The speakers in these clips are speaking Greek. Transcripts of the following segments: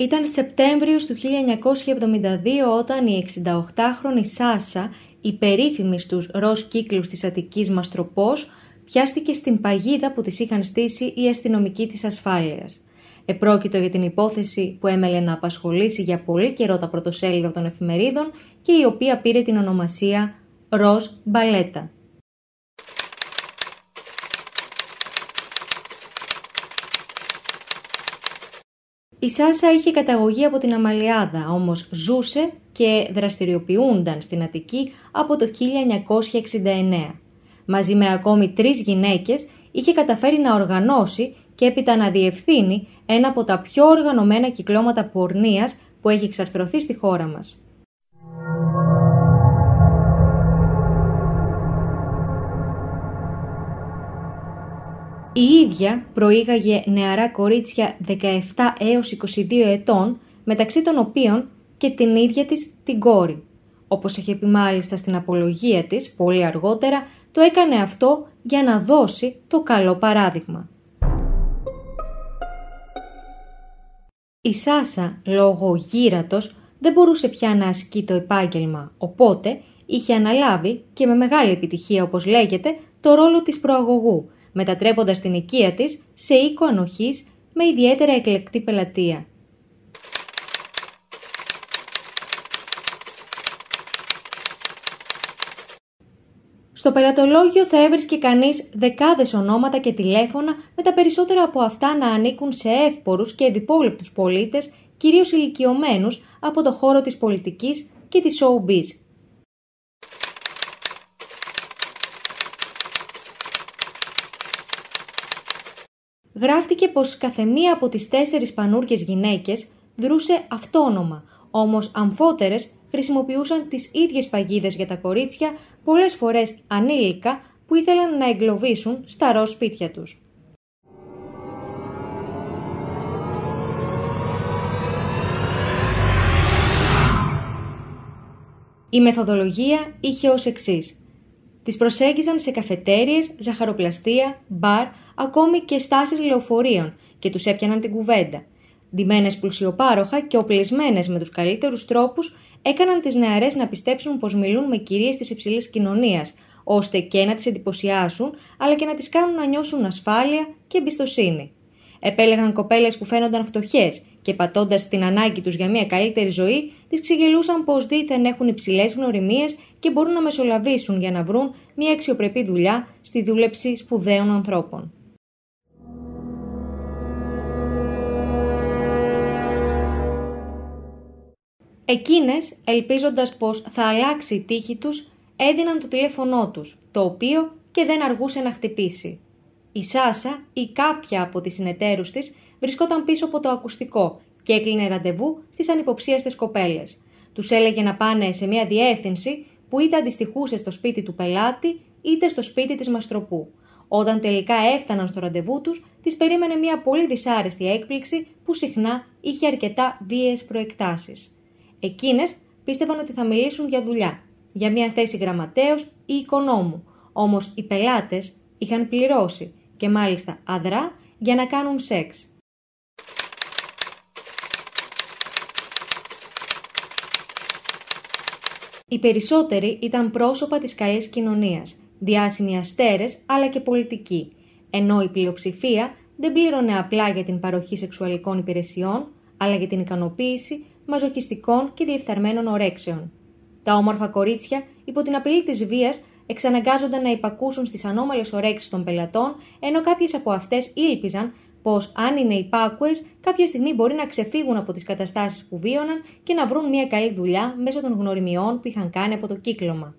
Ήταν Σεπτέμβριος του 1972 όταν η 68χρονη Σάσα, η περίφημη στους ροζ κύκλους της Αττικής Μαστροπός, πιάστηκε στην παγίδα που της είχαν στήσει οι αστυνομικοί της ασφάλειας. Επρόκειτο για την υπόθεση που έμελε να απασχολήσει για πολύ καιρό τα πρωτοσέλιδα των εφημερίδων και η οποία πήρε την ονομασία «Ροζ Μπαλέτα». Η Σάσα είχε καταγωγή από την Αμαλιάδα, όμως ζούσε και δραστηριοποιούνταν στην Αττική από το 1969. Μαζί με ακόμη τρεις γυναίκες είχε καταφέρει να οργανώσει και έπειτα να διευθύνει ένα από τα πιο οργανωμένα κυκλώματα πορνείας που έχει εξαρθρωθεί στη χώρα μας. Η ίδια προήγαγε νεαρά κορίτσια 17 έως 22 ετών, μεταξύ των οποίων και την ίδια της την κόρη. Όπως έχει πει μάλιστα στην απολογία της, πολύ αργότερα, το έκανε αυτό για να δώσει το καλό παράδειγμα. Η Σάσα, λόγω γύρατος, δεν μπορούσε πια να ασκεί το επάγγελμα, οπότε είχε αναλάβει και με μεγάλη επιτυχία όπως λέγεται το ρόλο της προαγωγού, μετατρέποντας την οικία της σε οίκο ανοχής με ιδιαίτερα εκλεκτή πελατεία. Στο πελατολόγιο θα έβρισκε κανείς δεκάδες ονόματα και τηλέφωνα με τα περισσότερα από αυτά να ανήκουν σε εύπορους και ευπόλεπτους πολίτες, κυρίως ηλικιωμένους από το χώρο της πολιτικής και της showbiz. Γράφτηκε πως καθεμία από τις τέσσερις πανούργιες γυναίκες δρούσε αυτόνομα, όμως αμφότερες χρησιμοποιούσαν τις ίδιες παγίδες για τα κορίτσια, πολλές φορές ανήλικα, που ήθελαν να εγκλωβίσουν στα ροζ σπίτια τους. Η μεθοδολογία είχε ως εξής. Τις προσέγγιζαν σε καφετέριες, ζαχαροπλαστεία, μπαρ, ακόμη και στάσεις λεωφορείων και τους έπιαναν την κουβέντα. Ντυμένες πλουσιοπάροχα και οπλισμένες με τους καλύτερους τρόπους έκαναν τις νεαρές να πιστέψουν πως μιλούν με κυρίες της υψηλής κοινωνίας, ώστε και να τις εντυπωσιάσουν, αλλά και να τις κάνουν να νιώσουν ασφάλεια και εμπιστοσύνη. Επέλεγαν κοπέλες που φαίνονταν φτωχές και πατώντας την ανάγκη τους για μια καλύτερη ζωή, τις ξεγελούσαν πως δίθεν έχουν υψηλές γνωριμίες και μπορούν να μεσολαβήσουν για να βρουν μια αξιοπρεπή δουλειά στη δούλεψη σπουδαίων ανθρώπων. Εκείνες, ελπίζοντας πως θα αλλάξει η τύχη τους, έδιναν το τηλέφωνό τους, το οποίο και δεν αργούσε να χτυπήσει. Η Σάσα ή κάποια από τις συνεταίρους της βρισκόταν πίσω από το ακουστικό και έκλεινε ραντεβού στις ανυποψίαστες κοπέλες. Τους έλεγε να πάνε σε μια διεύθυνση που είτε αντιστοιχούσε στο σπίτι του πελάτη είτε στο σπίτι της μαστροπού. Όταν τελικά έφταναν στο ραντεβού τους, τις περίμενε μια πολύ δυσάρεστη έκπληξη που συχνά είχε αρκετά βίαιες προεκτάσεις. Εκείνες πίστευαν ότι θα μιλήσουν για δουλειά, για μια θέση γραμματέως ή οικονόμου, όμως οι πελάτες είχαν πληρώσει και μάλιστα αδρά για να κάνουν σεξ. Οι περισσότεροι ήταν πρόσωπα της καλής κοινωνίας, διάσημοι αστέρες αλλά και πολιτικοί, ενώ η πλειοψηφία δεν πλήρωνε απλά για την παροχή σεξουαλικών υπηρεσιών, αλλά για την ικανοποίηση μαζοχιστικών και διεφθαρμένων ορέξεων. Τα όμορφα κορίτσια, υπό την απειλή της βίας, εξαναγκάζονταν να υπακούσουν στις ανώμαλες ορέξεις των πελατών, ενώ κάποιες από αυτές ήλπιζαν πως αν είναι υπάκουες, κάποια στιγμή μπορεί να ξεφύγουν από τις καταστάσεις που βίωναν και να βρουν μια καλή δουλειά μέσω των γνωριμιών που είχαν κάνει από το κύκλωμα.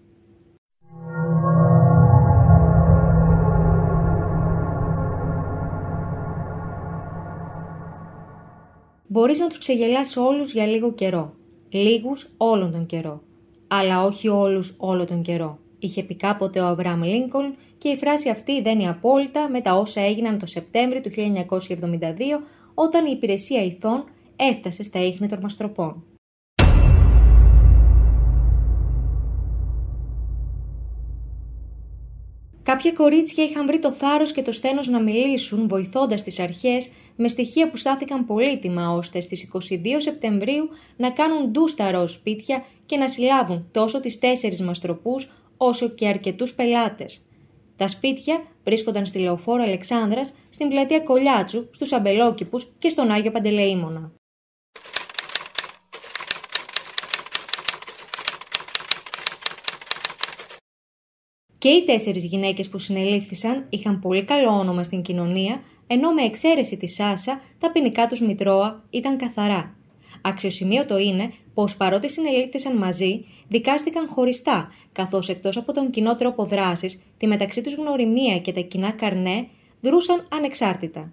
Μπορείς να τους ξεγελάσεις όλους για λίγο καιρό. Λίγους όλον τον καιρό. Αλλά όχι όλους όλο τον καιρό. Είχε πει κάποτε ο Αβραάμ Λίνκολν και η φράση αυτή δένει απόλυτα με τα όσα έγιναν το Σεπτέμβριο του 1972 όταν η υπηρεσία ηθών έφτασε στα ίχνη των μαστροπών. Κάποια κορίτσια είχαν βρει το θάρρος και το στένος να μιλήσουν, βοηθώντας τις αρχές με στοιχεία που στάθηκαν πολύτιμα ώστε στις 22 Σεπτεμβρίου να κάνουν ντου στα ροζ σπίτια και να συλλάβουν τόσο τις τέσσερις μαστροπού όσο και αρκετούς πελάτες. Τα σπίτια βρίσκονταν στη λεωφόρο Αλεξάνδρας, στην πλατεία Κολιάτσου, στους Αμπελόκηπους και στον Άγιο Παντελεήμονα. Και οι τέσσερις γυναίκες που συνελήφθησαν είχαν πολύ καλό όνομα στην κοινωνία, ενώ με εξαίρεση τη Σάσα, τα ποινικά τους μητρώα ήταν καθαρά. Αξιοσημείωτο είναι πως παρότι συνελήφθησαν μαζί, δικάστηκαν χωριστά, καθώς εκτός από τον κοινό τρόπο δράσης, τη μεταξύ τους γνωριμία και τα κοινά καρνέ δρούσαν ανεξάρτητα.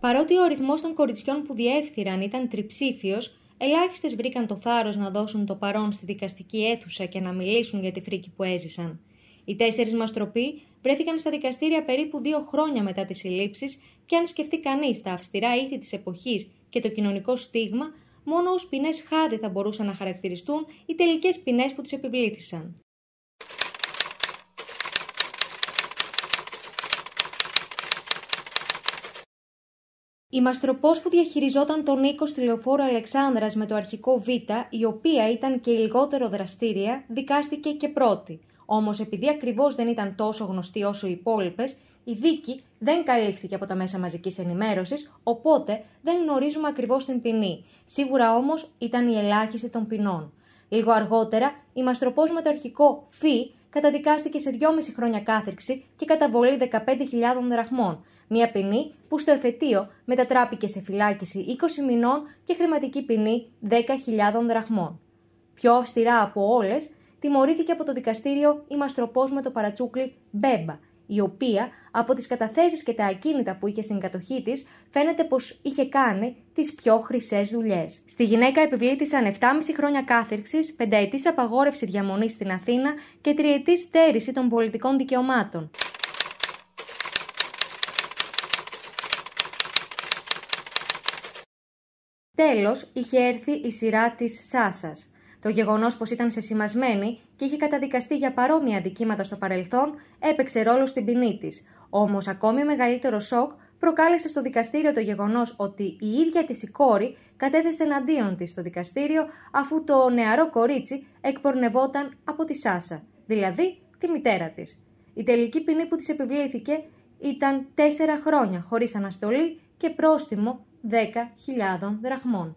Παρότι ο αριθμός των κοριτσιών που διεύθυραν ήταν τριψήφιος, ελάχιστες βρήκαν το θάρρος να δώσουν το παρόν στη δικαστική αίθουσα και να μιλήσουν για τη φρίκη που έζησαν. Οι τέσσερις μαστροποί βρέθηκαν στα δικαστήρια περίπου δύο χρόνια μετά τις συλλήψεις, και αν σκεφτεί κανείς τα αυστηρά ήθη της εποχής και το κοινωνικό στίγμα, μόνο ως ποινές χάδι θα μπορούσαν να χαρακτηριστούν οι τελικές ποινές που του επιβλήθησαν. Η μαστροπός που διαχειριζόταν τον οίκο στη λεωφόρο Αλεξάνδρας με το αρχικό Β, η οποία ήταν και η λιγότερο δραστήρια, δικάστηκε και πρώτη. Όμως, επειδή ακριβώς δεν ήταν τόσο γνωστή όσο οι υπόλοιπες, η δίκη δεν καλύφθηκε από τα μέσα μαζικής ενημέρωσης, οπότε δεν γνωρίζουμε ακριβώς την ποινή. Σίγουρα όμως ήταν η ελάχιστη των ποινών. Λίγο αργότερα, η μαστροπός με το αρχικό Φι καταδικάστηκε σε 2,5 χρόνια κάθριξη και καταβολή 15.000 δραχμών, μια ποινή που στο εφετείο μετατράπηκε σε φυλάκιση 20 μηνών και χρηματική ποινή 10.000 δραχμών. Πιο αυστηρά από όλες, τιμωρήθηκε από το δικαστήριο η μαστροπός με το παρατσούκλι Μπέμπα, η οποία από τις καταθέσεις και τα ακίνητα που είχε στην κατοχή της φαίνεται πως είχε κάνει τις πιο χρυσές δουλειές. Στη γυναίκα επιβλήθησαν 7,5 χρόνια κάθερξης, πενταετής απαγόρευση διαμονής στην Αθήνα και τριετής στέρηση των πολιτικών δικαιωμάτων. Τέλος, είχε έρθει η σειρά της Σάσας. Το γεγονός πως ήταν σεσημασμένη και είχε καταδικαστεί για παρόμοια αντικείμενα στο παρελθόν έπαιξε ρόλο στην ποινή της. Όμως, ακόμη μεγαλύτερο σοκ προκάλεσε στο δικαστήριο το γεγονός ότι η ίδια της η κόρη κατέθεσε εναντίον της στο δικαστήριο αφού το νεαρό κορίτσι εκπορνευόταν από τη Σάσα, δηλαδή τη μητέρα της. Η τελική ποινή που της επιβλήθηκε ήταν 4 χρόνια χωρίς αναστολή και πρόστιμο 10.000 δραχμών.